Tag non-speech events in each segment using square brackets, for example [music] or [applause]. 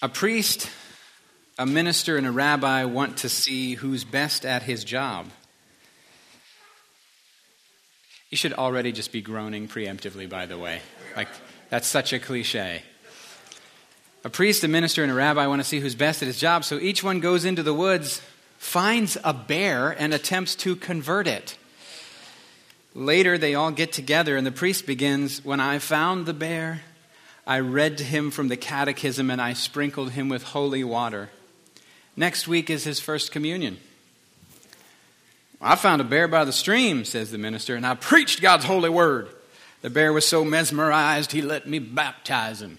A priest, a minister, and a rabbi want to see who's best at his job. You should already just be groaning preemptively, by the way. Like, that's such a cliche. A priest, a minister, and a rabbi want to see who's best at his job, so each one goes into the woods, finds a bear, and attempts to convert it. Later, they all get together, and the priest begins When I found the bear, I read to him from the catechism and I sprinkled him with holy water. Next week is his first communion. I found a bear by the stream, says the minister, and I preached God's holy word. The bear was so mesmerized, he let me baptize him.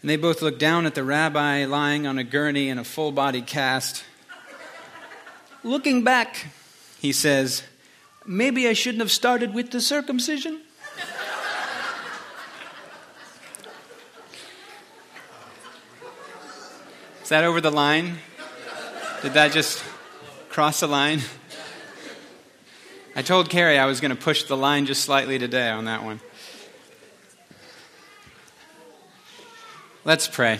And they both look down at the rabbi lying on a gurney in a full body cast. Looking back, he says, Maybe I shouldn't have started with the circumcision. That over the line? Did that just cross the line? I told Carrie I was going to push the line just slightly today on that one. Let's pray.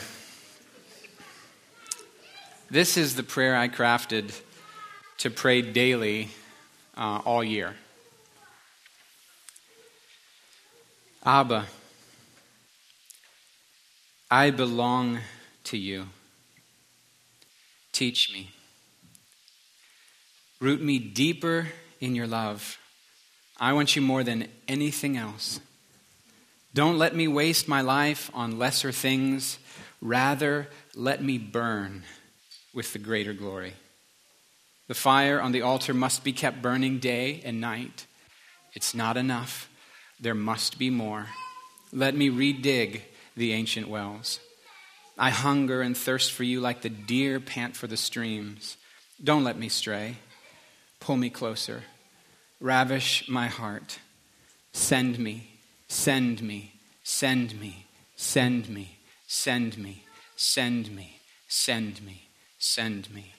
This is the prayer I crafted to pray daily uh, all year. Abba, I belong to you. Teach me. Root me deeper in your love. I want you more than anything else. Don't let me waste my life on lesser things. Rather, let me burn with the greater glory. The fire on the altar must be kept burning day and night. It's not enough. There must be more. Let me redig the ancient wells. I hunger and thirst for you like the deer pant for the streams. Don't let me stray. Pull me closer. Ravish my heart. Send me, send me, send me, send me, send me, send me, send me, send me.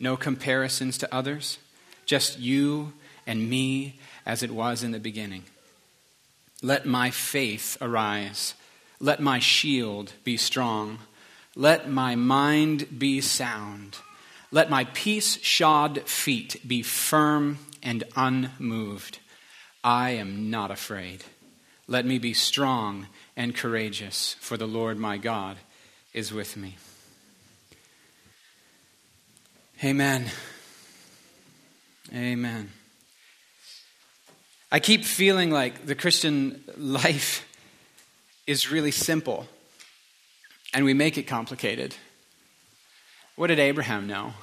No comparisons to others, just you and me as it was in the beginning. Let my faith arise let my shield be strong. Let my mind be sound. Let my peace shod feet be firm and unmoved. I am not afraid. Let me be strong and courageous, for the Lord my God is with me. Amen. Amen. I keep feeling like the Christian [laughs] life is really simple and we make it complicated. What did Abraham know?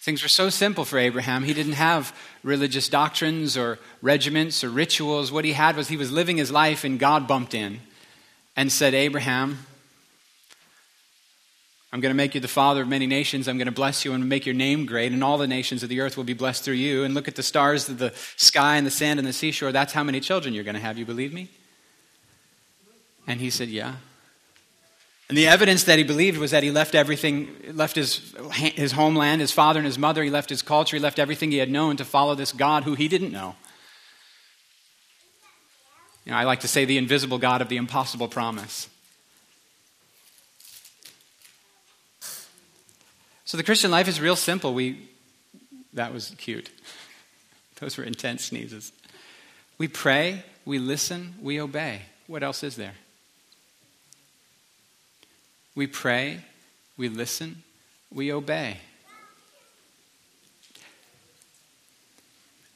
Things were so simple for Abraham. He didn't have religious doctrines or regiments or rituals. What he had was he was living his life, and God bumped in and said, Abraham, I'm going to make you the father of many nations. I'm going to bless you and make your name great, and all the nations of the earth will be blessed through you. And look at the stars of the sky and the sand and the seashore. That's how many children you're going to have. You believe me? And he said, Yeah. And the evidence that he believed was that he left everything, left his, his homeland, his father and his mother, he left his culture, he left everything he had known to follow this God who he didn't know. You know, I like to say the invisible God of the impossible promise. So the Christian life is real simple. We, that was cute. [laughs] Those were intense sneezes. We pray, we listen, we obey. What else is there? We pray, we listen, we obey.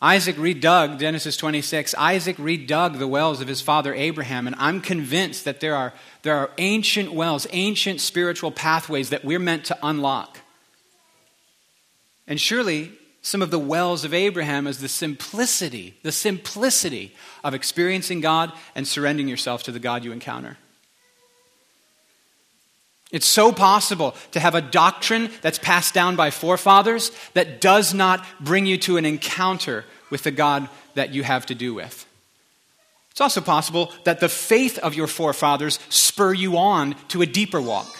Isaac redug, Genesis 26, Isaac redug the wells of his father Abraham, and I'm convinced that there are, there are ancient wells, ancient spiritual pathways that we're meant to unlock. And surely some of the wells of Abraham is the simplicity, the simplicity of experiencing God and surrendering yourself to the God you encounter. It's so possible to have a doctrine that's passed down by forefathers that does not bring you to an encounter with the God that you have to do with. It's also possible that the faith of your forefathers spur you on to a deeper walk.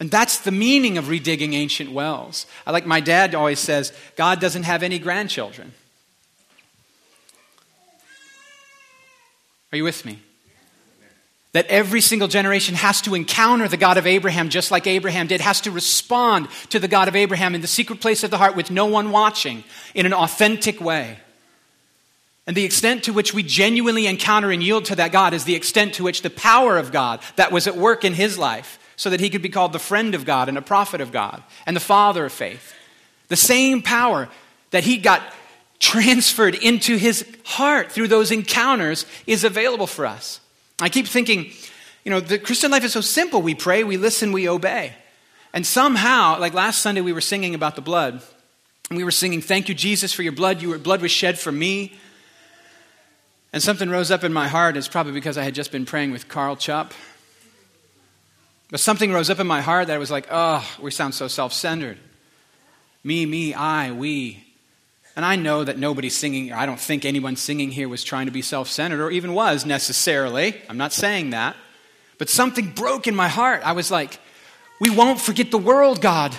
And that's the meaning of redigging ancient wells. I like my dad always says, God doesn't have any grandchildren. Are you with me? That every single generation has to encounter the God of Abraham just like Abraham did, has to respond to the God of Abraham in the secret place of the heart with no one watching in an authentic way. And the extent to which we genuinely encounter and yield to that God is the extent to which the power of God that was at work in his life, so that he could be called the friend of God and a prophet of God and the father of faith. The same power that he got transferred into his heart through those encounters is available for us. I keep thinking, you know, the Christian life is so simple. We pray, we listen, we obey. And somehow, like last Sunday, we were singing about the blood. And we were singing, Thank you, Jesus, for your blood. Your blood was shed for me. And something rose up in my heart. It's probably because I had just been praying with Carl Chupp. But something rose up in my heart that I was like, oh, we sound so self centered. Me, me, I, we. And I know that nobody's singing, I don't think anyone singing here was trying to be self centered or even was necessarily. I'm not saying that. But something broke in my heart. I was like, we won't forget the world, God.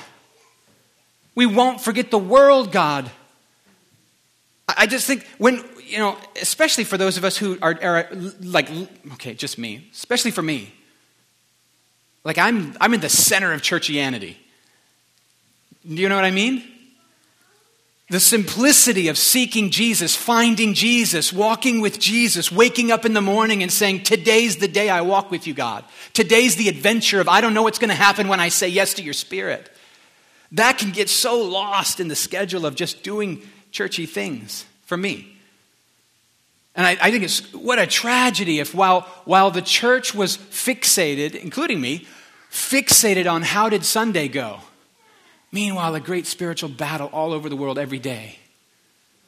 We won't forget the world, God. I just think when, you know, especially for those of us who are, are like, okay, just me, especially for me. Like, I'm, I'm in the center of churchianity. Do you know what I mean? The simplicity of seeking Jesus, finding Jesus, walking with Jesus, waking up in the morning and saying, Today's the day I walk with you, God. Today's the adventure of I don't know what's going to happen when I say yes to your spirit. That can get so lost in the schedule of just doing churchy things for me. And I, I think it's what a tragedy if while, while the church was fixated, including me, fixated on how did Sunday go Meanwhile, a great spiritual battle all over the world every day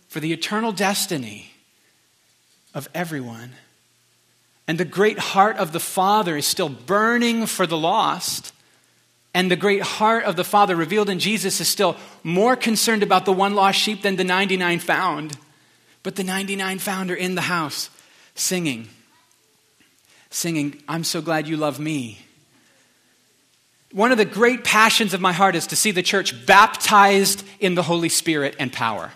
for the eternal destiny of everyone. And the great heart of the Father is still burning for the lost. And the great heart of the Father revealed in Jesus is still more concerned about the one lost sheep than the 99 found. But the 99 found are in the house singing, singing, I'm so glad you love me. One of the great passions of my heart is to see the church baptized in the Holy Spirit and power.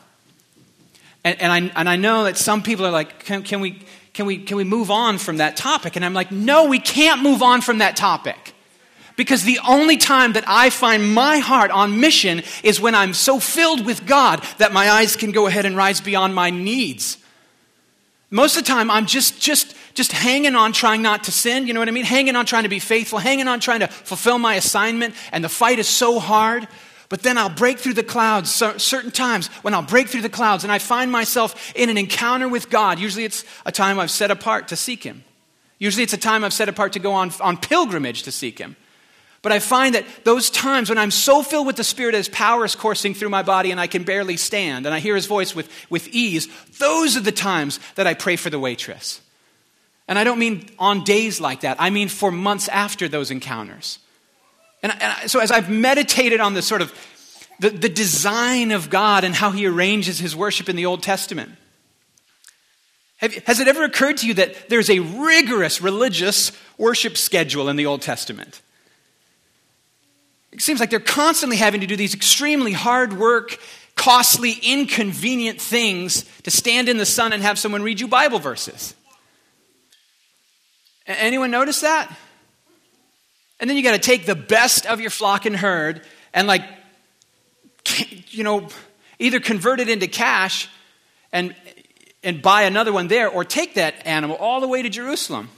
And, and, I, and I know that some people are like, can, can, we, can, we, can we move on from that topic? And I'm like, no, we can't move on from that topic. Because the only time that I find my heart on mission is when I'm so filled with God that my eyes can go ahead and rise beyond my needs. Most of the time, I'm just, just, just hanging on, trying not to sin. You know what I mean? Hanging on, trying to be faithful, hanging on, trying to fulfill my assignment. And the fight is so hard. But then I'll break through the clouds certain times when I'll break through the clouds and I find myself in an encounter with God. Usually it's a time I've set apart to seek Him. Usually it's a time I've set apart to go on, on pilgrimage to seek Him. But I find that those times when I'm so filled with the Spirit as power is coursing through my body and I can barely stand and I hear His voice with, with ease, those are the times that I pray for the waitress. And I don't mean on days like that, I mean for months after those encounters. And, and so as I've meditated on the sort of the, the design of God and how He arranges His worship in the Old Testament, have, has it ever occurred to you that there's a rigorous religious worship schedule in the Old Testament? It seems like they're constantly having to do these extremely hard work, costly, inconvenient things to stand in the sun and have someone read you Bible verses. Anyone notice that? And then you got to take the best of your flock and herd and, like, you know, either convert it into cash and, and buy another one there or take that animal all the way to Jerusalem.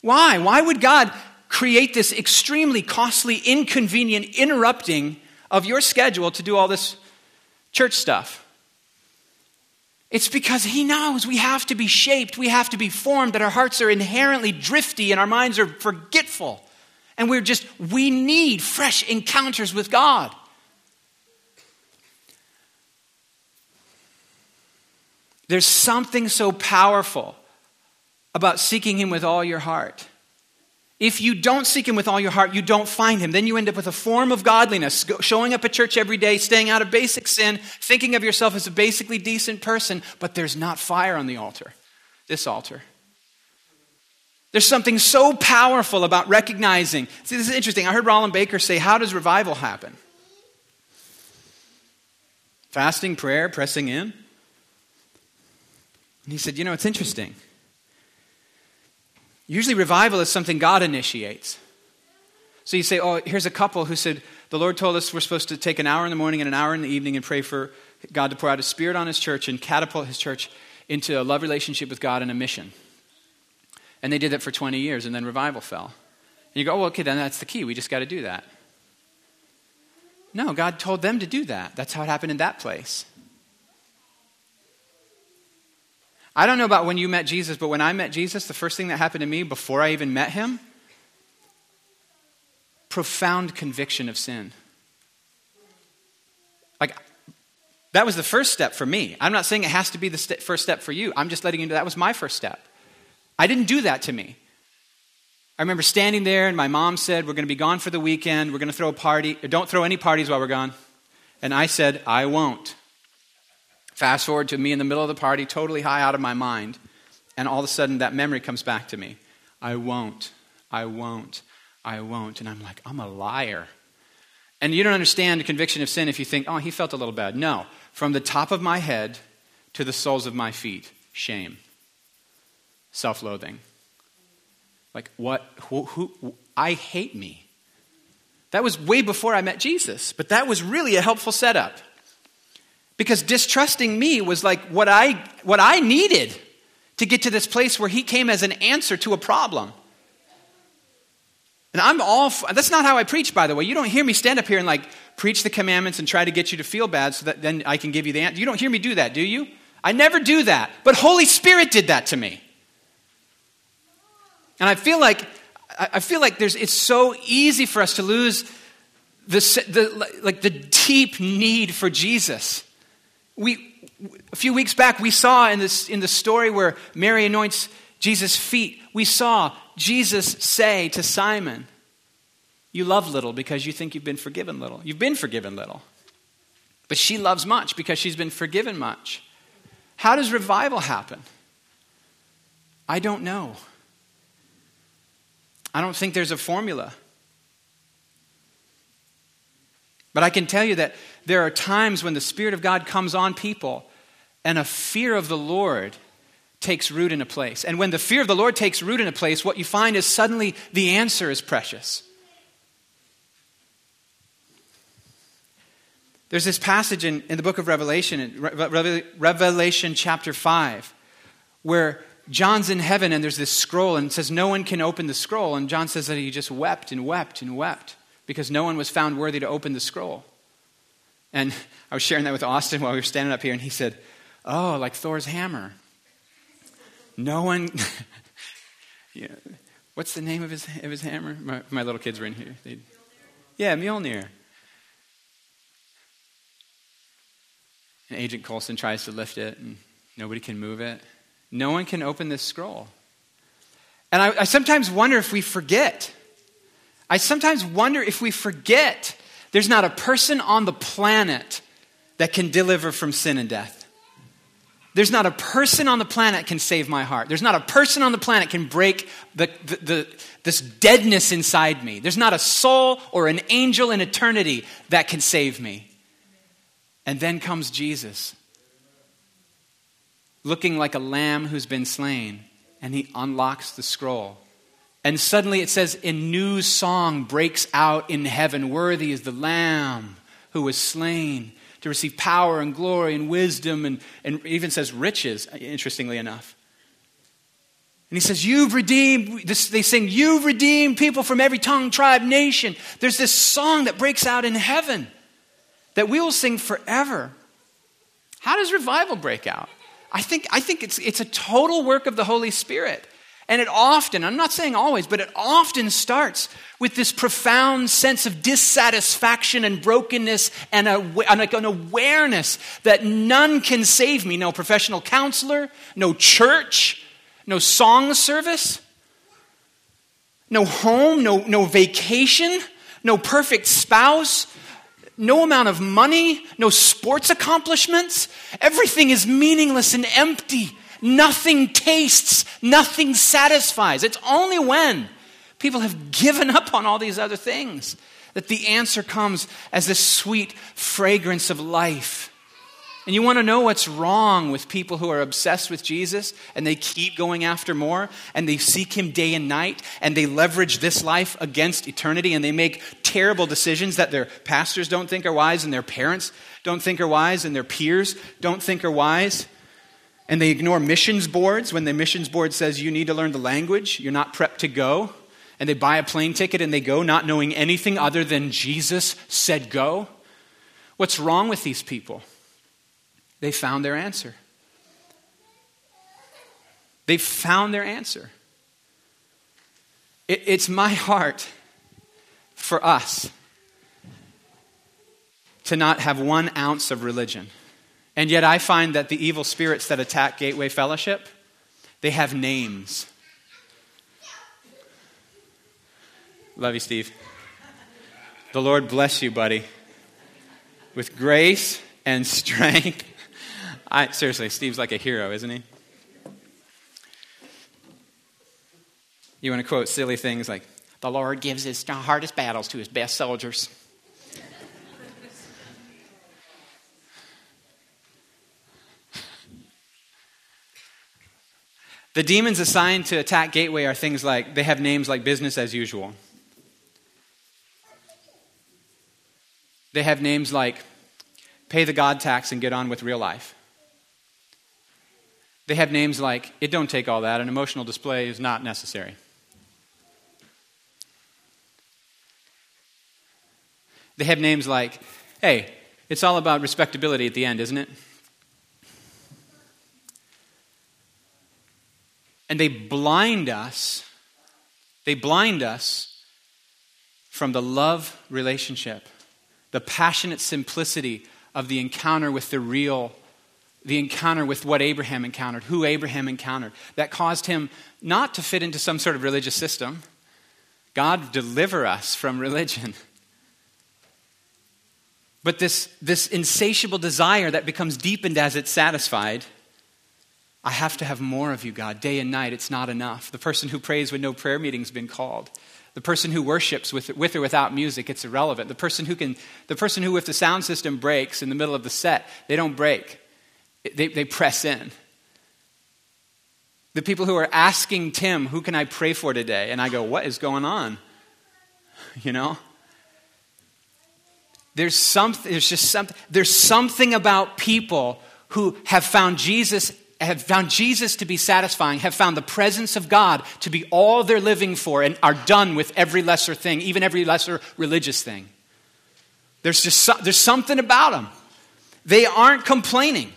Why? Why would God create this extremely costly, inconvenient interrupting of your schedule to do all this church stuff. It's because he knows we have to be shaped, we have to be formed, that our hearts are inherently drifty and our minds are forgetful. And we're just, we need fresh encounters with God. There's something so powerful about seeking Him with all your heart. If you don't seek Him with all your heart, you don't find Him. Then you end up with a form of godliness, showing up at church every day, staying out of basic sin, thinking of yourself as a basically decent person, but there's not fire on the altar, this altar. There's something so powerful about recognizing. See, this is interesting. I heard Rolland Baker say, How does revival happen? Fasting, prayer, pressing in. And he said, You know, it's interesting. Usually, revival is something God initiates. So you say, oh, here's a couple who said, the Lord told us we're supposed to take an hour in the morning and an hour in the evening and pray for God to pour out His Spirit on His church and catapult His church into a love relationship with God and a mission. And they did that for 20 years, and then revival fell. And you go, oh, okay, then that's the key. We just got to do that. No, God told them to do that. That's how it happened in that place. I don't know about when you met Jesus, but when I met Jesus, the first thing that happened to me before I even met him, profound conviction of sin. Like, that was the first step for me. I'm not saying it has to be the st- first step for you. I'm just letting you know that was my first step. I didn't do that to me. I remember standing there, and my mom said, We're going to be gone for the weekend. We're going to throw a party. Don't throw any parties while we're gone. And I said, I won't. Fast forward to me in the middle of the party, totally high out of my mind. And all of a sudden, that memory comes back to me. I won't. I won't. I won't. And I'm like, I'm a liar. And you don't understand the conviction of sin if you think, oh, he felt a little bad. No. From the top of my head to the soles of my feet, shame, self loathing. Like, what? Who, who, I hate me. That was way before I met Jesus, but that was really a helpful setup. Because distrusting me was like what I, what I needed to get to this place where he came as an answer to a problem. And I'm all, that's not how I preach, by the way. You don't hear me stand up here and like preach the commandments and try to get you to feel bad so that then I can give you the answer. You don't hear me do that, do you? I never do that. But Holy Spirit did that to me. And I feel like, I feel like there's, it's so easy for us to lose the, the, like the deep need for Jesus. We, a few weeks back, we saw in, this, in the story where Mary anoints Jesus' feet, we saw Jesus say to Simon, You love little because you think you've been forgiven little. You've been forgiven little. But she loves much because she's been forgiven much. How does revival happen? I don't know. I don't think there's a formula. But I can tell you that there are times when the Spirit of God comes on people and a fear of the Lord takes root in a place. And when the fear of the Lord takes root in a place, what you find is suddenly the answer is precious. There's this passage in, in the book of Revelation, Revelation chapter 5, where John's in heaven and there's this scroll and it says no one can open the scroll. And John says that he just wept and wept and wept because no one was found worthy to open the scroll. And I was sharing that with Austin while we were standing up here, and he said, Oh, like Thor's hammer. No one. [laughs] yeah. What's the name of his, of his hammer? My, my little kids were in here. They'd, yeah, Mjolnir. And Agent Coulson tries to lift it, and nobody can move it. No one can open this scroll. And I, I sometimes wonder if we forget. I sometimes wonder if we forget there's not a person on the planet that can deliver from sin and death. There's not a person on the planet can save my heart. There's not a person on the planet can break the, the, the, this deadness inside me. There's not a soul or an angel in eternity that can save me. And then comes Jesus looking like a lamb who's been slain, and he unlocks the scroll. And suddenly it says, a new song breaks out in heaven Worthy is the lamb who was slain to receive power and glory and wisdom, and, and even says riches, interestingly enough. And he says, You've redeemed, this, they sing, You've redeemed people from every tongue, tribe, nation. There's this song that breaks out in heaven that we will sing forever. How does revival break out? I think, I think it's, it's a total work of the Holy Spirit. And it often, I'm not saying always, but it often starts with this profound sense of dissatisfaction and brokenness and, a, and an awareness that none can save me. No professional counselor, no church, no song service, no home, no, no vacation, no perfect spouse, no amount of money, no sports accomplishments. Everything is meaningless and empty. Nothing tastes, nothing satisfies. It's only when people have given up on all these other things that the answer comes as this sweet fragrance of life. And you want to know what's wrong with people who are obsessed with Jesus and they keep going after more and they seek him day and night and they leverage this life against eternity and they make terrible decisions that their pastors don't think are wise and their parents don't think are wise and their peers don't think are wise. And they ignore missions boards when the missions board says you need to learn the language, you're not prepped to go. And they buy a plane ticket and they go not knowing anything other than Jesus said go. What's wrong with these people? They found their answer. They found their answer. It, it's my heart for us to not have one ounce of religion. And yet I find that the evil spirits that attack Gateway Fellowship, they have names. Love you, Steve. The Lord bless you, buddy, with grace and strength [laughs] I, seriously, Steve's like a hero, isn't he? You want to quote silly things like, the Lord gives his hardest battles to his best soldiers. The demons assigned to attack Gateway are things like, they have names like business as usual. They have names like pay the God tax and get on with real life. They have names like, it don't take all that, an emotional display is not necessary. They have names like, hey, it's all about respectability at the end, isn't it? And they blind us, they blind us from the love relationship, the passionate simplicity of the encounter with the real the encounter with what Abraham encountered, who Abraham encountered, that caused him not to fit into some sort of religious system. God deliver us from religion. But this, this insatiable desire that becomes deepened as it's satisfied. I have to have more of you, God, day and night. It's not enough. The person who prays when no prayer meeting's been called. The person who worships with, with or without music, it's irrelevant. The person who can, the person who, if the sound system breaks in the middle of the set, they don't break they, they press in. The people who are asking Tim, who can I pray for today? And I go, what is going on? [laughs] You know? There's something, there's just something, there's something about people who have found Jesus, have found Jesus to be satisfying, have found the presence of God to be all they're living for, and are done with every lesser thing, even every lesser religious thing. There's just there's something about them. They aren't complaining.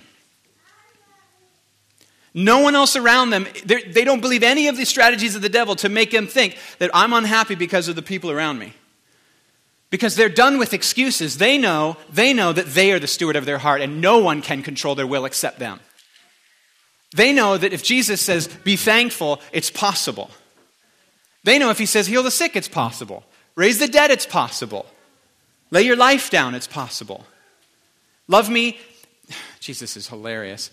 No one else around them, they don't believe any of the strategies of the devil to make them think that I'm unhappy because of the people around me. Because they're done with excuses. They know, they know that they are the steward of their heart and no one can control their will except them. They know that if Jesus says, be thankful, it's possible. They know if he says, heal the sick, it's possible. Raise the dead, it's possible. Lay your life down, it's possible. Love me. [sighs] Jesus is hilarious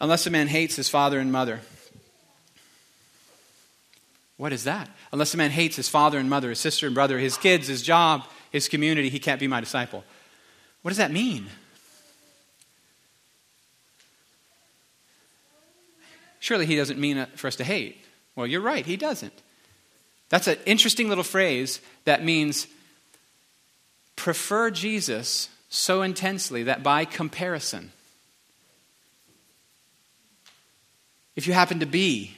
unless a man hates his father and mother. What is that? Unless a man hates his father and mother, his sister and brother, his kids, his job, his community, he can't be my disciple. What does that mean? Surely he doesn't mean uh, for us to hate. Well, you're right, he doesn't. That's an interesting little phrase that means prefer Jesus so intensely that by comparison, if you happen to be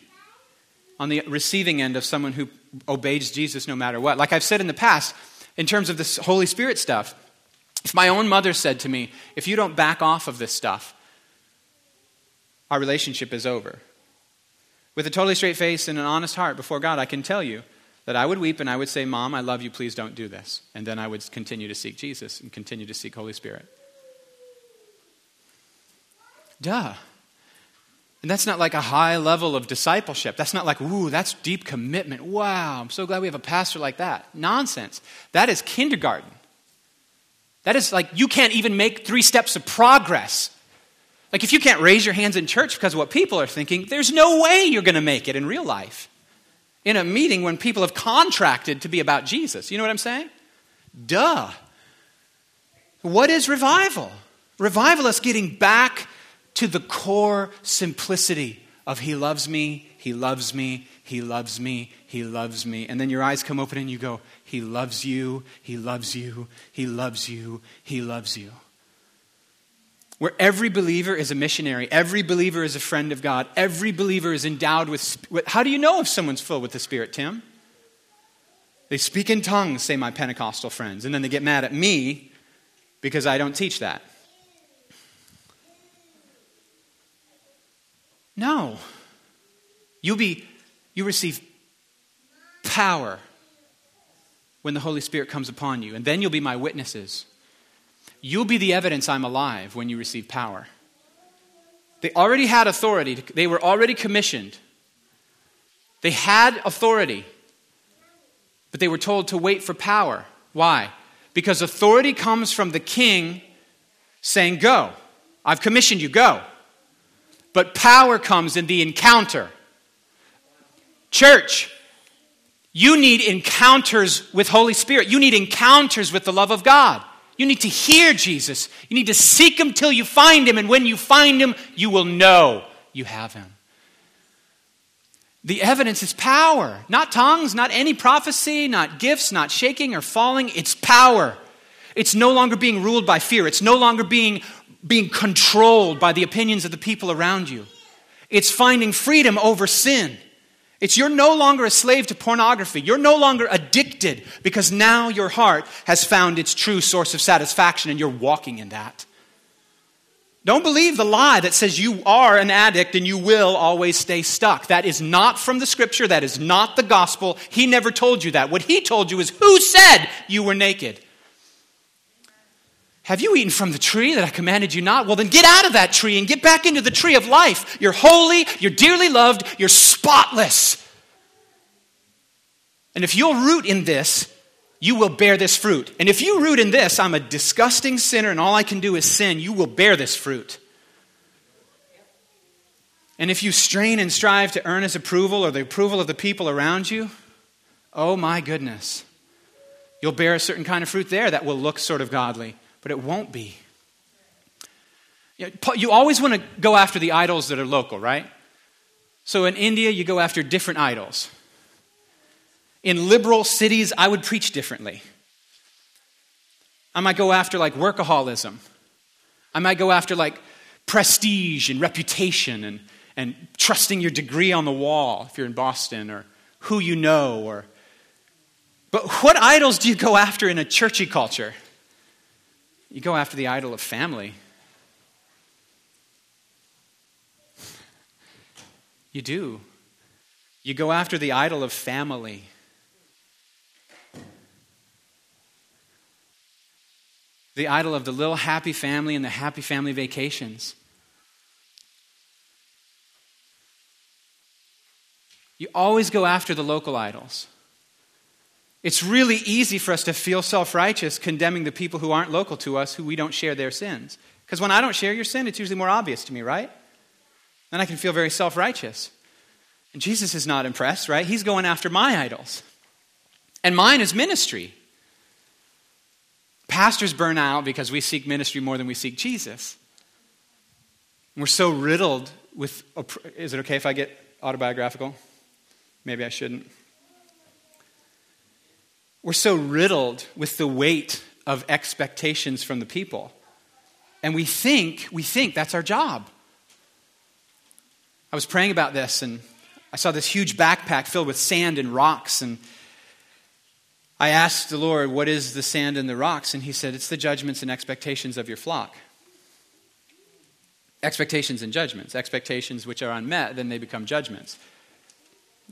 on the receiving end of someone who obeys Jesus no matter what. Like I've said in the past, in terms of this Holy Spirit stuff, if my own mother said to me, if you don't back off of this stuff, our relationship is over. With a totally straight face and an honest heart before God, I can tell you that I would weep and I would say, Mom, I love you, please don't do this. And then I would continue to seek Jesus and continue to seek Holy Spirit. Duh. And that's not like a high level of discipleship. That's not like, ooh, that's deep commitment. Wow, I'm so glad we have a pastor like that. Nonsense. That is kindergarten. That is like, you can't even make three steps of progress. Like, if you can't raise your hands in church because of what people are thinking, there's no way you're going to make it in real life. In a meeting when people have contracted to be about Jesus. You know what I'm saying? Duh. What is revival? Revival is getting back to the core simplicity of He loves me, He loves me, He loves me, He loves me. And then your eyes come open and you go, He loves you, He loves you, He loves you, He loves you. Where every believer is a missionary, every believer is a friend of God, every believer is endowed with. How do you know if someone's filled with the Spirit, Tim? They speak in tongues, say my Pentecostal friends, and then they get mad at me because I don't teach that. No. You'll be, you receive power when the Holy Spirit comes upon you, and then you'll be my witnesses. You'll be the evidence I'm alive when you receive power. They already had authority, they were already commissioned. They had authority, but they were told to wait for power. Why? Because authority comes from the king saying, Go. I've commissioned you, go. But power comes in the encounter. Church, you need encounters with Holy Spirit. You need encounters with the love of God. You need to hear Jesus. You need to seek him till you find him. And when you find him, you will know you have him. The evidence is power, not tongues, not any prophecy, not gifts, not shaking or falling. It's power. It's no longer being ruled by fear. It's no longer being, being controlled by the opinions of the people around you. It's finding freedom over sin. It's you're no longer a slave to pornography. You're no longer addicted because now your heart has found its true source of satisfaction and you're walking in that. Don't believe the lie that says you are an addict and you will always stay stuck. That is not from the scripture. That is not the gospel. He never told you that. What he told you is who said you were naked? Have you eaten from the tree that I commanded you not? Well, then get out of that tree and get back into the tree of life. You're holy, you're dearly loved, you're spotless. And if you'll root in this, you will bear this fruit. And if you root in this, I'm a disgusting sinner and all I can do is sin, you will bear this fruit. And if you strain and strive to earn his approval or the approval of the people around you, oh my goodness, you'll bear a certain kind of fruit there that will look sort of godly, but it won't be. You always want to go after the idols that are local, right? So in India, you go after different idols. In liberal cities, I would preach differently. I might go after like workaholism. I might go after like prestige and reputation and, and trusting your degree on the wall if you're in Boston or who you know or but what idols do you go after in a churchy culture? You go after the idol of family. You do. You go after the idol of family. the idol of the little happy family and the happy family vacations. You always go after the local idols. It's really easy for us to feel self righteous condemning the people who aren't local to us, who we don't share their sins. Because when I don't share your sin, it's usually more obvious to me, right? Then I can feel very self righteous. And Jesus is not impressed, right? He's going after my idols. And mine is ministry. Pastors burn out because we seek ministry more than we seek Jesus. We're so riddled with. Is it okay if I get autobiographical? Maybe I shouldn't. We're so riddled with the weight of expectations from the people. And we think, we think that's our job. I was praying about this and I saw this huge backpack filled with sand and rocks and I asked the Lord, What is the sand and the rocks? And he said, It's the judgments and expectations of your flock. Expectations and judgments. Expectations which are unmet, then they become judgments.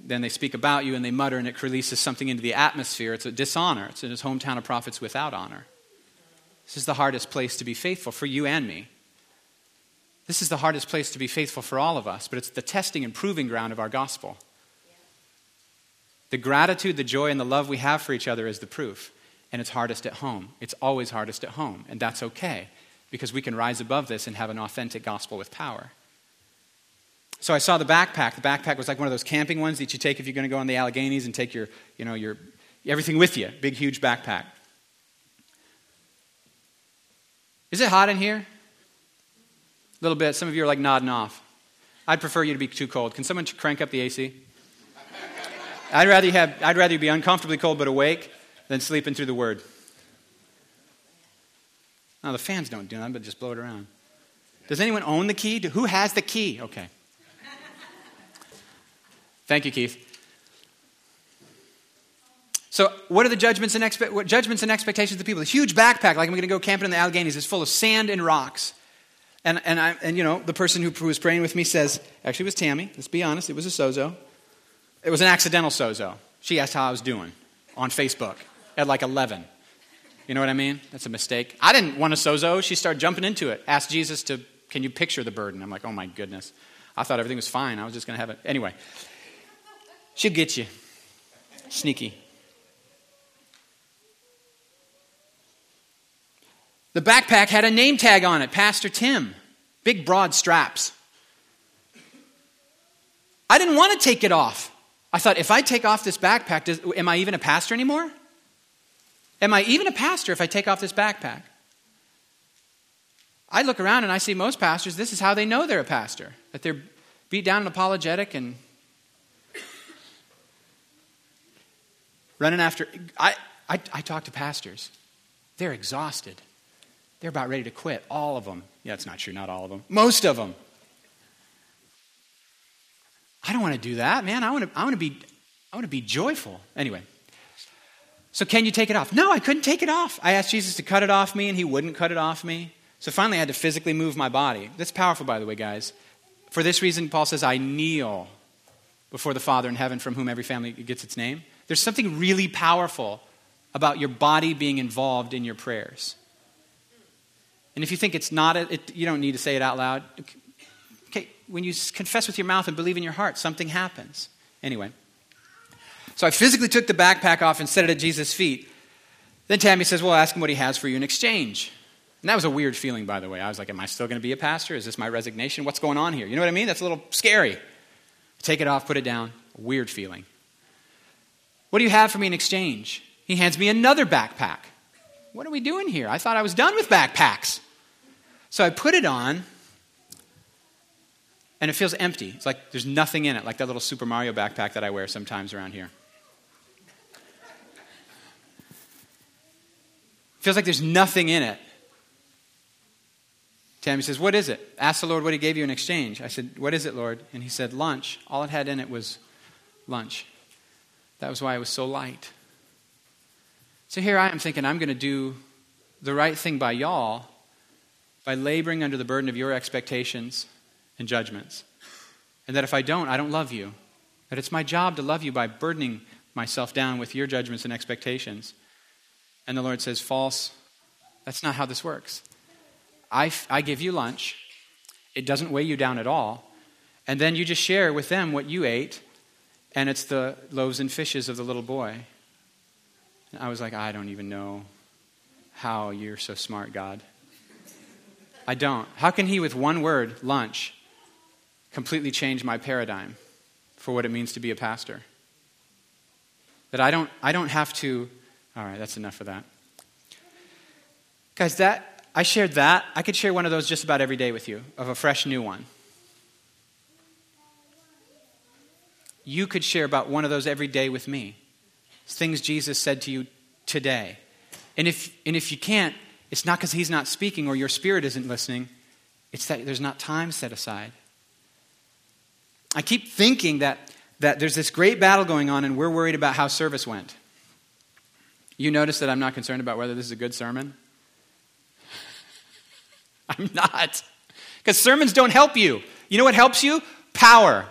Then they speak about you and they mutter, and it releases something into the atmosphere. It's a dishonor. It's in his hometown of prophets without honor. This is the hardest place to be faithful for you and me. This is the hardest place to be faithful for all of us, but it's the testing and proving ground of our gospel. The gratitude, the joy, and the love we have for each other is the proof. And it's hardest at home. It's always hardest at home. And that's okay because we can rise above this and have an authentic gospel with power. So I saw the backpack. The backpack was like one of those camping ones that you take if you're going to go on the Alleghenies and take your, you know, your everything with you. Big, huge backpack. Is it hot in here? A little bit. Some of you are like nodding off. I'd prefer you to be too cold. Can someone crank up the AC? [laughs] I'd rather you have, I'd rather you be uncomfortably cold but awake than sleeping through the word. Now the fans don't do that, but just blow it around. Does anyone own the key? Who has the key? Okay. Thank you, Keith. So, what are the judgments and, expe- judgments and expectations of the people? A huge backpack, like I'm going to go camping in the Alleghenies, is full of sand and rocks. And, and, I, and you know, the person who, who was praying with me says, actually, it was Tammy. Let's be honest, it was a sozo. It was an accidental sozo. She asked how I was doing on Facebook at like 11. You know what I mean? That's a mistake. I didn't want a sozo. She started jumping into it. Asked Jesus to, can you picture the burden? I'm like, oh my goodness. I thought everything was fine. I was just going to have it. Anyway, she'll get you. Sneaky. The backpack had a name tag on it Pastor Tim. Big, broad straps. I didn't want to take it off. I thought, if I take off this backpack, does, am I even a pastor anymore? Am I even a pastor if I take off this backpack? I look around and I see most pastors, this is how they know they're a pastor, that they're beat down and apologetic and running after. I, I, I talk to pastors, they're exhausted. They're about ready to quit, all of them. Yeah, it's not true, not all of them. Most of them. I don't want to do that, man. I want to, I want to be I want to be joyful. Anyway. So can you take it off? No, I couldn't take it off. I asked Jesus to cut it off me and he wouldn't cut it off me. So finally I had to physically move my body. That's powerful by the way, guys. For this reason Paul says I kneel before the Father in heaven from whom every family gets its name. There's something really powerful about your body being involved in your prayers. And if you think it's not, a, it, you don't need to say it out loud Okay, when you confess with your mouth and believe in your heart, something happens. Anyway, so I physically took the backpack off and set it at Jesus' feet. Then Tammy says, Well, ask him what he has for you in exchange. And that was a weird feeling, by the way. I was like, Am I still going to be a pastor? Is this my resignation? What's going on here? You know what I mean? That's a little scary. Take it off, put it down. Weird feeling. What do you have for me in exchange? He hands me another backpack. What are we doing here? I thought I was done with backpacks. So I put it on, and it feels empty. It's like there's nothing in it, like that little Super Mario backpack that I wear sometimes around here. Feels like there's nothing in it. Tammy says, What is it? Ask the Lord what he gave you in exchange. I said, What is it, Lord? And he said, Lunch. All it had in it was lunch. That was why it was so light. So here I am thinking, I'm going to do the right thing by y'all by laboring under the burden of your expectations and judgments. And that if I don't, I don't love you. That it's my job to love you by burdening myself down with your judgments and expectations. And the Lord says, False. That's not how this works. I, I give you lunch, it doesn't weigh you down at all. And then you just share with them what you ate, and it's the loaves and fishes of the little boy. And I was like, I don't even know how you're so smart, God. I don't. How can he, with one word, lunch, completely change my paradigm for what it means to be a pastor. That I don't, I don't have to, all right, that's enough of that. Guys, that, I shared that. I could share one of those just about every day with you, of a fresh new one. You could share about one of those every day with me. Things Jesus said to you today. And if, and if you can't, it's not because he's not speaking or your spirit isn't listening, it's that there's not time set aside. I keep thinking that, that there's this great battle going on and we're worried about how service went. You notice that I'm not concerned about whether this is a good sermon? [laughs] I'm not. Because sermons don't help you. You know what helps you? Power.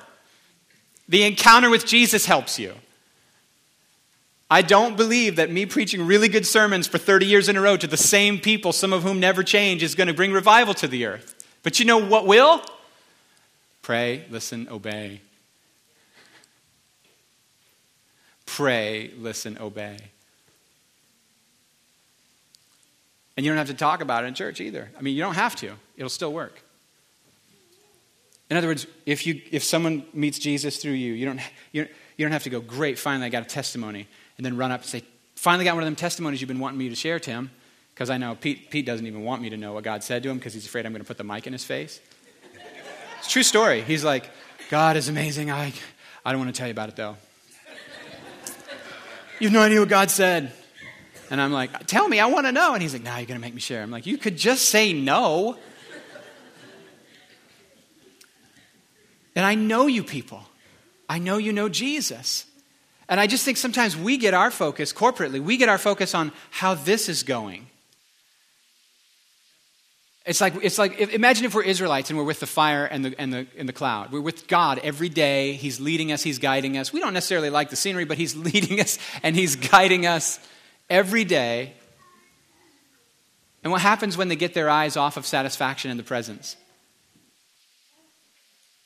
The encounter with Jesus helps you. I don't believe that me preaching really good sermons for 30 years in a row to the same people, some of whom never change, is going to bring revival to the earth. But you know what will? Pray, listen, obey. Pray, listen, obey. And you don't have to talk about it in church either. I mean, you don't have to, it'll still work. In other words, if, you, if someone meets Jesus through you, you don't, you, you don't have to go, great, finally I got a testimony, and then run up and say, finally got one of them testimonies you've been wanting me to share, Tim, because I know Pete, Pete doesn't even want me to know what God said to him because he's afraid I'm going to put the mic in his face. It's true story. He's like, God is amazing. I, I don't want to tell you about it though. [laughs] You have no idea what God said. And I'm like, tell me, I want to know. And he's like, nah, you're going to make me share. I'm like, you could just say no. And I know you people. I know you know Jesus. And I just think sometimes we get our focus corporately, we get our focus on how this is going. It's like, it's like imagine if we're Israelites and we're with the fire and the, and, the, and the cloud. We're with God every day. He's leading us, He's guiding us. We don't necessarily like the scenery, but He's [laughs] leading us and He's guiding us every day. And what happens when they get their eyes off of satisfaction in the presence?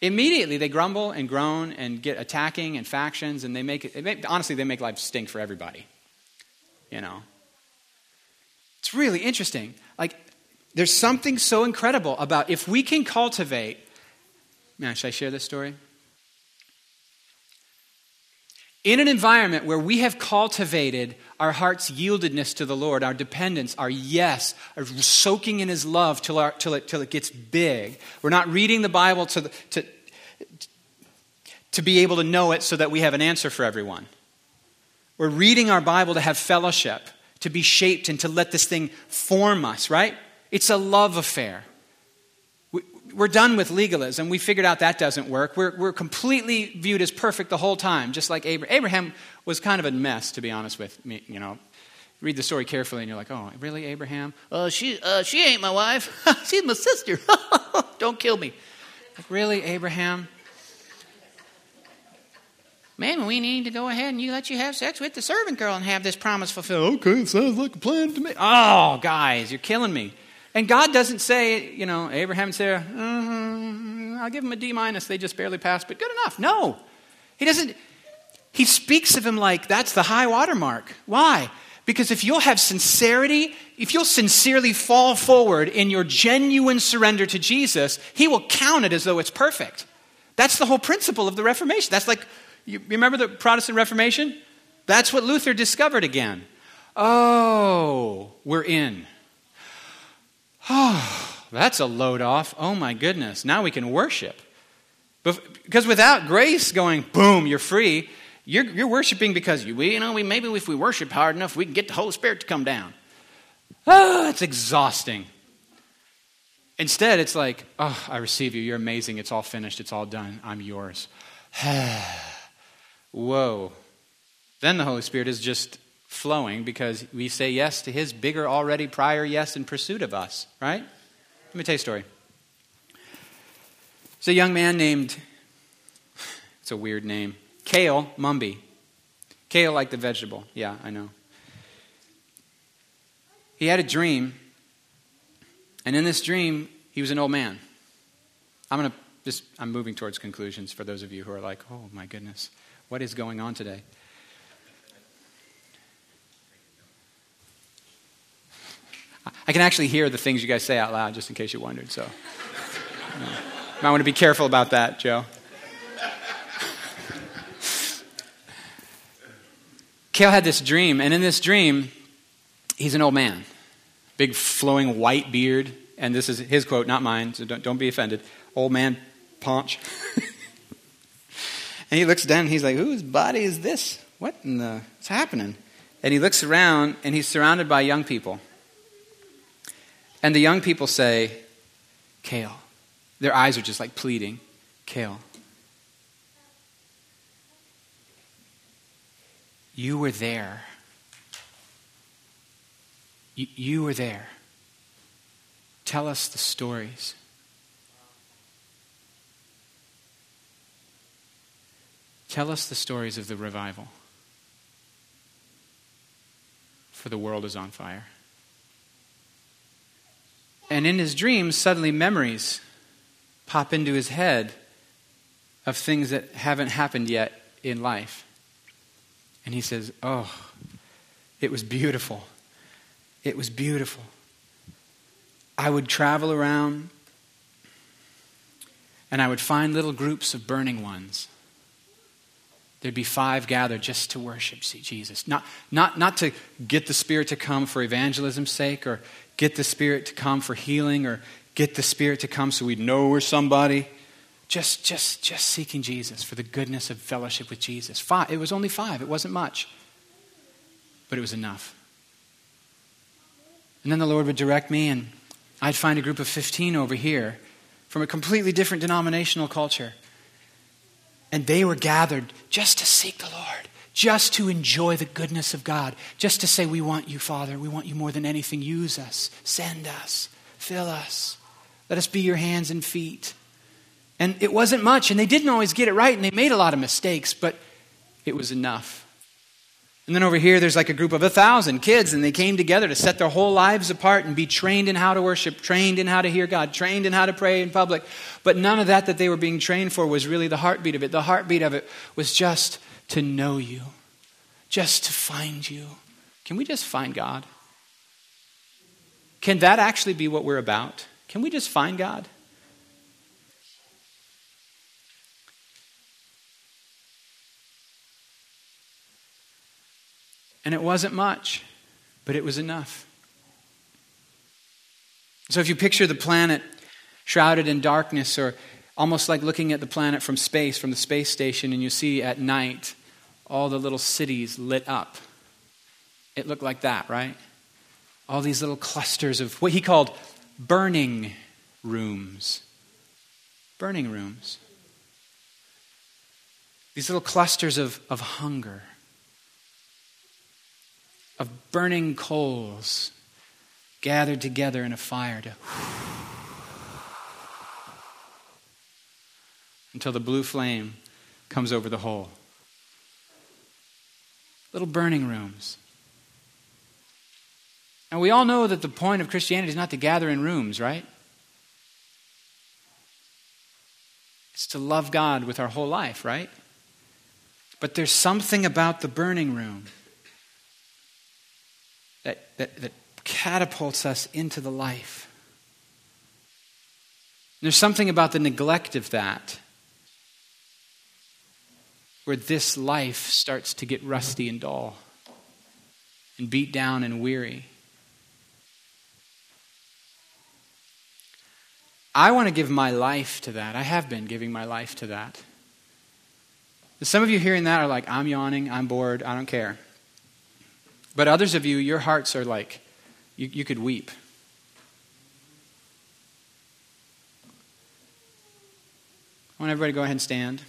Immediately they grumble and groan and get attacking and factions, and they make it, make, honestly, they make life stink for everybody. You know? It's really interesting. Like, there's something so incredible about if we can cultivate. Man, should I share this story? In an environment where we have cultivated our heart's yieldedness to the Lord, our dependence, our yes, our soaking in His love till, our, till, it, till it gets big. We're not reading the Bible to, to, to be able to know it so that we have an answer for everyone. We're reading our Bible to have fellowship, to be shaped, and to let this thing form us, right? It's a love affair. We're done with legalism. We figured out that doesn't work. We're, we're completely viewed as perfect the whole time, just like Abraham. Abraham was kind of a mess, to be honest with me. You know, read the story carefully, and you're like, "Oh, really, Abraham? Uh, she, uh, she ain't my wife. [laughs] She's my sister. [laughs] Don't kill me." Like, really, Abraham? Man, we need to go ahead and you let you have sex with the servant girl and have this promise fulfilled. Okay, sounds like a plan to me. Oh, guys, you're killing me. And God doesn't say, you know, Abraham and Sarah, uh, I'll give them a D minus. They just barely passed, but good enough. No. He doesn't. He speaks of him like that's the high water mark. Why? Because if you'll have sincerity, if you'll sincerely fall forward in your genuine surrender to Jesus, he will count it as though it's perfect. That's the whole principle of the Reformation. That's like, you remember the Protestant Reformation? That's what Luther discovered again. Oh, we're in. Oh, [sighs] that's a load off. Oh my goodness. Now we can worship. Because without grace going, boom, you're free, you're, you're worshiping because you, you know, we, maybe if we worship hard enough, we can get the Holy Spirit to come down. Oh, it's exhausting. Instead, it's like, oh, I receive you. You're amazing. It's all finished. It's all done. I'm yours. [sighs] Whoa. Then the Holy Spirit is just flowing because we say yes to his bigger already prior yes in pursuit of us, right? Let me tell you a story. It's a young man named, [sighs] it's a weird name, Kale Mumby. Kale like the vegetable. Yeah, I know. He had a dream, and in this dream, he was an old man. I'm going to just, I'm moving towards conclusions for those of you who are like, oh my goodness, what is going on today? I can actually hear the things you guys say out loud, just in case you wondered. So, you know, might want to be careful about that, Joe. Kale had this dream, and in this dream, he's an old man, big flowing white beard, and this is his quote, not mine, so don't, don't be offended. Old man paunch. [laughs] and he looks down, and he's like, "Whose body is this? What in the? What's happening?" And he looks around, and he's surrounded by young people. And the young people say, Kale. Their eyes are just like pleading, Kale. You were there. You, you were there. Tell us the stories. Tell us the stories of the revival. For the world is on fire. And in his dreams, suddenly memories pop into his head of things that haven't happened yet in life. And he says, Oh, it was beautiful. It was beautiful. I would travel around and I would find little groups of burning ones. There'd be five gathered just to worship Jesus. Not, not, not to get the Spirit to come for evangelism's sake or get the Spirit to come for healing or get the Spirit to come so we'd know we're somebody. Just, just, just seeking Jesus for the goodness of fellowship with Jesus. Five. It was only five. It wasn't much, but it was enough. And then the Lord would direct me, and I'd find a group of 15 over here from a completely different denominational culture. And they were gathered just to seek the Lord, just to enjoy the goodness of God, just to say, We want you, Father. We want you more than anything. Use us, send us, fill us. Let us be your hands and feet. And it wasn't much, and they didn't always get it right, and they made a lot of mistakes, but it was enough. And then over here, there's like a group of a thousand kids, and they came together to set their whole lives apart and be trained in how to worship, trained in how to hear God, trained in how to pray in public. But none of that that they were being trained for was really the heartbeat of it. The heartbeat of it was just to know you, just to find you. Can we just find God? Can that actually be what we're about? Can we just find God? And it wasn't much, but it was enough. So if you picture the planet shrouded in darkness, or almost like looking at the planet from space, from the space station, and you see at night all the little cities lit up. It looked like that, right? All these little clusters of what he called burning rooms. Burning rooms. These little clusters of, of hunger of burning coals gathered together in a fire to [sighs] until the blue flame comes over the whole. Little burning rooms. And we all know that the point of Christianity is not to gather in rooms, right? It's to love God with our whole life, right? But there's something about the burning room that, that, that catapults us into the life. There's something about the neglect of that where this life starts to get rusty and dull and beat down and weary. I want to give my life to that. I have been giving my life to that. some of you hearing that are like, I'm yawning, I'm bored, I don't care. But others of you, your hearts are like, you, you could weep. I want everybody to go ahead and stand.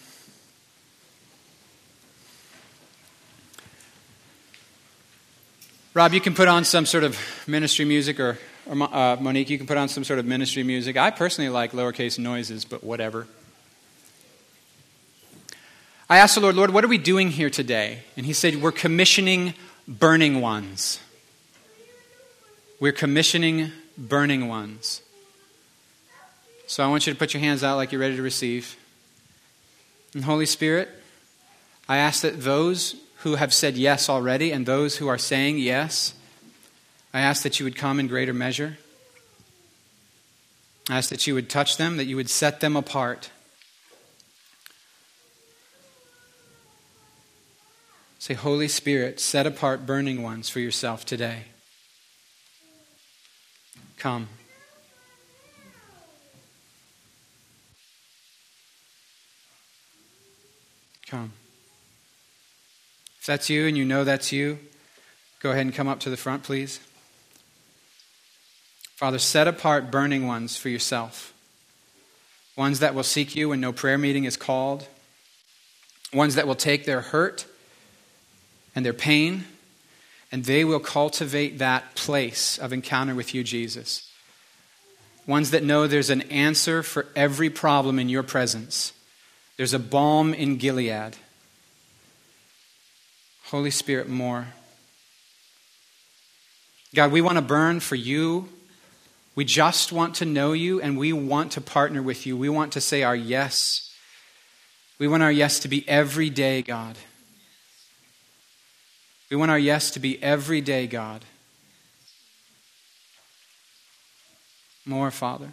Rob, you can put on some sort of ministry music, or, or uh, Monique, you can put on some sort of ministry music. I personally like lowercase noises, but whatever. I asked the Lord, Lord, what are we doing here today? And He said, We're commissioning burning ones. We're commissioning burning ones. So I want you to put your hands out like you're ready to receive. And Holy Spirit, I ask that those who have said yes already and those who are saying yes, I ask that you would come in greater measure. I ask that you would touch them, that you would set them apart Say, Holy Spirit, set apart burning ones for yourself today. Come. Come. If that's you and you know that's you, go ahead and come up to the front, please. Father, set apart burning ones for yourself. Ones that will seek you when no prayer meeting is called. Ones that will take their hurt and their pain, and they will cultivate that place of encounter with you, Jesus. Ones that know there's an answer for every problem in your presence. There's a balm in Gilead. Holy Spirit, more. God, we want to burn for you. We just want to know you and we want to partner with you. We want to say our yes. We want our yes to be every day, God. We want our yes to be every day, God. More, Father.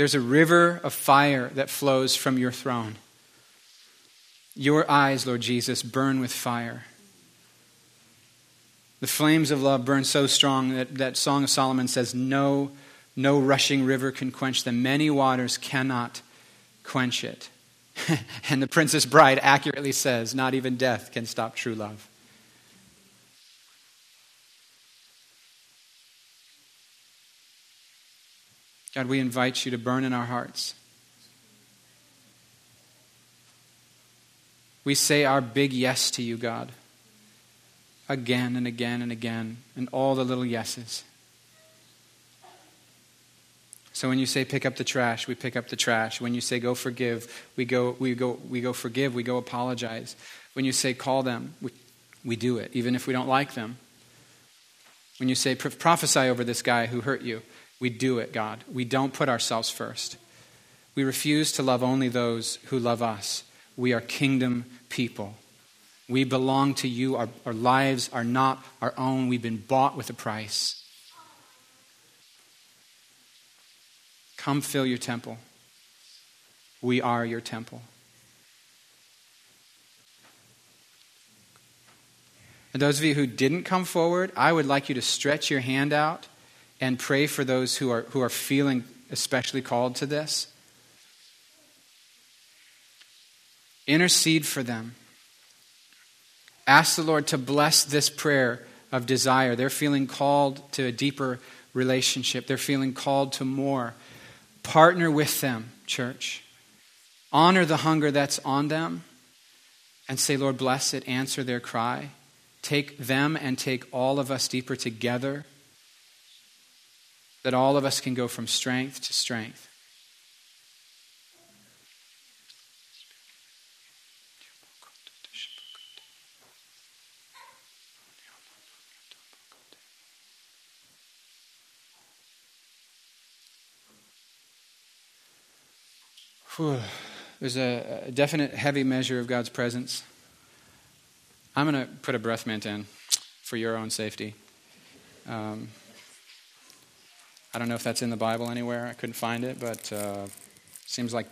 There's a river of fire that flows from your throne. Your eyes, Lord Jesus, burn with fire. The flames of love burn so strong that that Song of Solomon says, No, no rushing river can quench them. Many waters cannot quench it. [laughs] and the Princess Bride accurately says, Not even death can stop true love. God, we invite you to burn in our hearts. We say our big yes to you, God, again and again and again, and all the little yeses. So when you say pick up the trash, we pick up the trash. When you say go forgive, we go, we go, we go forgive, we go apologize. When you say call them, we, we do it, even if we don't like them. When you say prophesy over this guy who hurt you, we do it, God. We don't put ourselves first. We refuse to love only those who love us. We are kingdom people. We belong to you. Our, our lives are not our own. We've been bought with a price. Come fill your temple. We are your temple. And those of you who didn't come forward, I would like you to stretch your hand out and pray for those who are, who are feeling especially called to this. Intercede for them. Ask the Lord to bless this prayer of desire. They're feeling called to a deeper relationship, they're feeling called to more. Partner with them, church. Honor the hunger that's on them and say, Lord, bless it, answer their cry. Take them and take all of us deeper together, that all of us can go from strength to strength. There's a, a, definite heavy measure of God's presence. I'm going to put a breath mint in for your own safety. Um, I don't know if that's in the Bible anywhere. I couldn't find it, but uh, seems like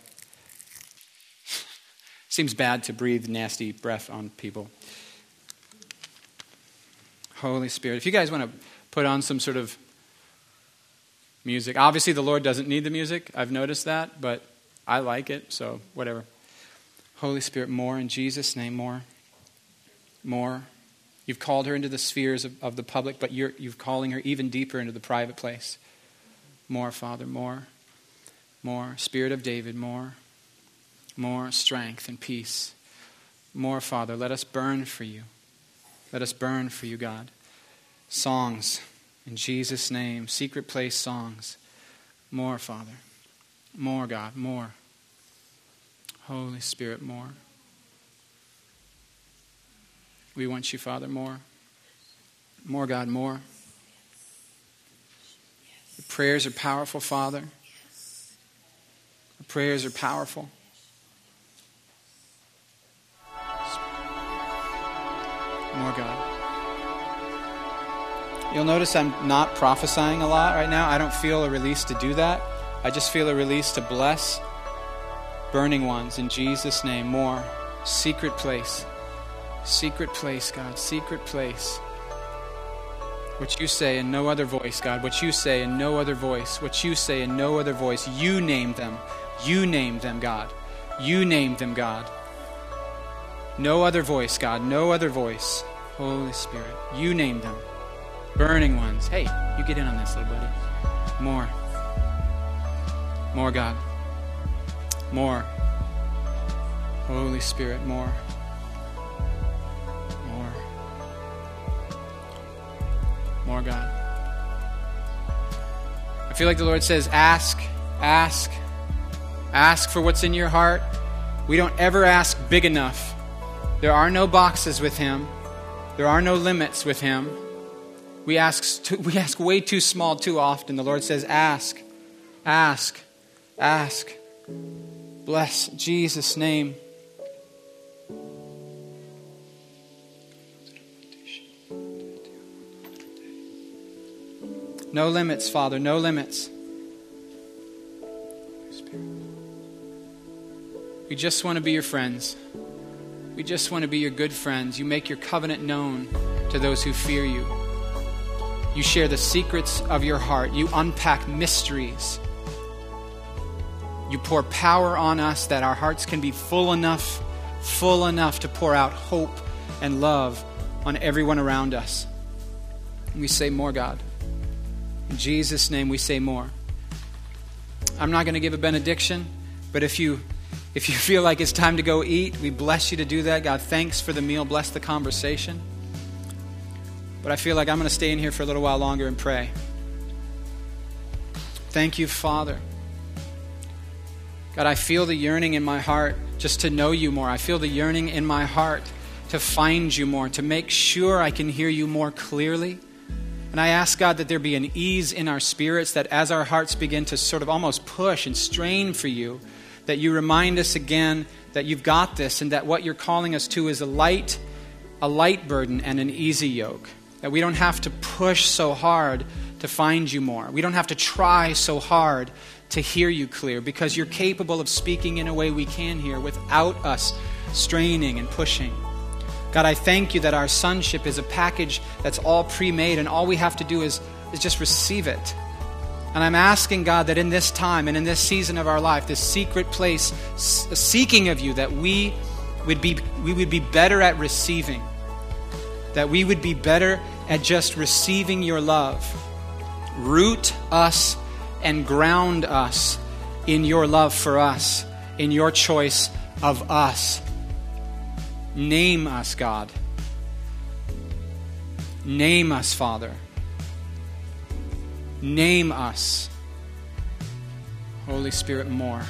[laughs] seems bad to breathe nasty breath on people. Holy Spirit, if you guys want to put on some sort of music, obviously the Lord doesn't need the music. I've noticed that, but I like it, so whatever. Holy Spirit, more in Jesus' name, more. More. You've called her into the spheres of, of the public, but you're, you're calling her even deeper into the private place. More, Father, more. More. Spirit of David, more. More strength and peace. More, Father. Let us burn for you. Let us burn for you, God. Songs in Jesus' name. Secret place songs. More, Father. More, God, more. Holy Spirit, more. We want you, Father, more. More, God, more. The prayers are powerful, Father. The prayers are powerful. More, God. You'll notice I'm not prophesying a lot right now. I don't feel a release to do that. I just feel a release to bless burning ones in Jesus' name more. Secret place. Secret place, God. Secret place. What you say in no other voice, God. What you say in no other voice. What you say in no other voice. You name them. You name them, God. You name them, God. No other voice, God. No other voice. Holy Spirit. You name them. Burning ones. Hey, you get in on this, little buddy. More. More, God. More. Holy Spirit, more. More, God. I feel like the Lord says, ask, ask, ask for what's in your heart. We don't ever ask big enough. There are no boxes with Him, there are no limits with Him. We ask, too, we ask way too small too often. The Lord says, ask, ask. Ask. Bless Jesus' name. No limits, Father, no limits. We just want to be your friends. We just want to be your good friends. You make your covenant known to those who fear you. You share the secrets of your heart. You unpack mysteries. You pour power on us that our hearts can be full enough, full enough to pour out hope and love on everyone around us. We say more, God. In Jesus' name, we say more. I'm not going to give a benediction, but if you if you [laughs] feel like it's time to go eat, we bless you to do that. God, thanks for the meal. Bless the conversation. But I feel like I'm going to stay in here for a little while longer and pray. Thank you, Father. God, I feel the yearning in my heart just to know you more. I feel the yearning in my heart to find you more, to make sure I can hear you more clearly. And I ask God that there be an ease in our spirits, that as our hearts begin to sort of almost push and strain for you, that you remind us again that you've got this and that what you're calling us to is a light, a light burden and an easy yoke. That we don't have to push so hard to find you more. We don't have to try so hard to hear you clear because you're capable of speaking in a way we can hear without us straining and pushing. God, I thank you that our sonship is a package that's all pre made, and all we have to do is, is just receive it. And I'm asking God that in this time and in this season of our life, this secret place, seeking of you, that we would be, we would be better at receiving, that we would be better at just receiving your love. Root us and ground us in your love for us, in your choice of us Name us, God. Name us, Father. Name us. Holy Spirit, more.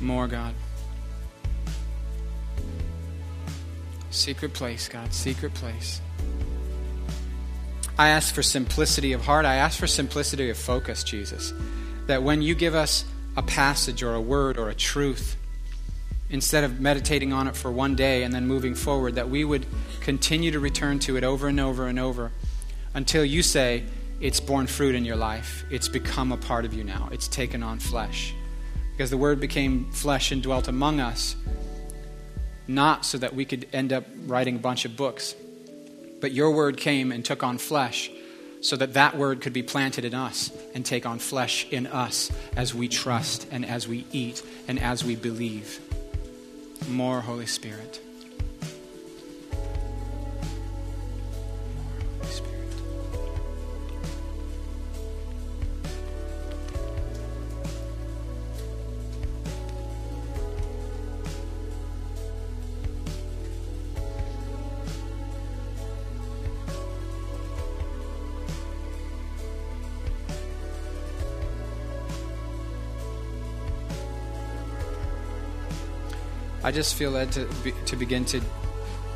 More, God. Secret place, God. Secret place. I ask for simplicity of heart. I ask for simplicity of focus, Jesus. That when you give us a passage or a word or a truth, instead of meditating on it for one day and then moving forward, that we would continue to return to it over and over and over until you say, It's borne fruit in your life. It's become a part of you now. It's taken on flesh. Because the Word became flesh and dwelt among us, not so that we could end up writing a bunch of books, but your Word came and took on flesh so that that word could be planted in us and take on flesh in us as we trust and as we eat and as we believe more Holy Spirit. Just feel led to, be, to begin to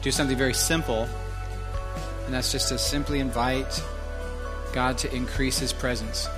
do something very simple, and that's just to simply invite God to increase His presence.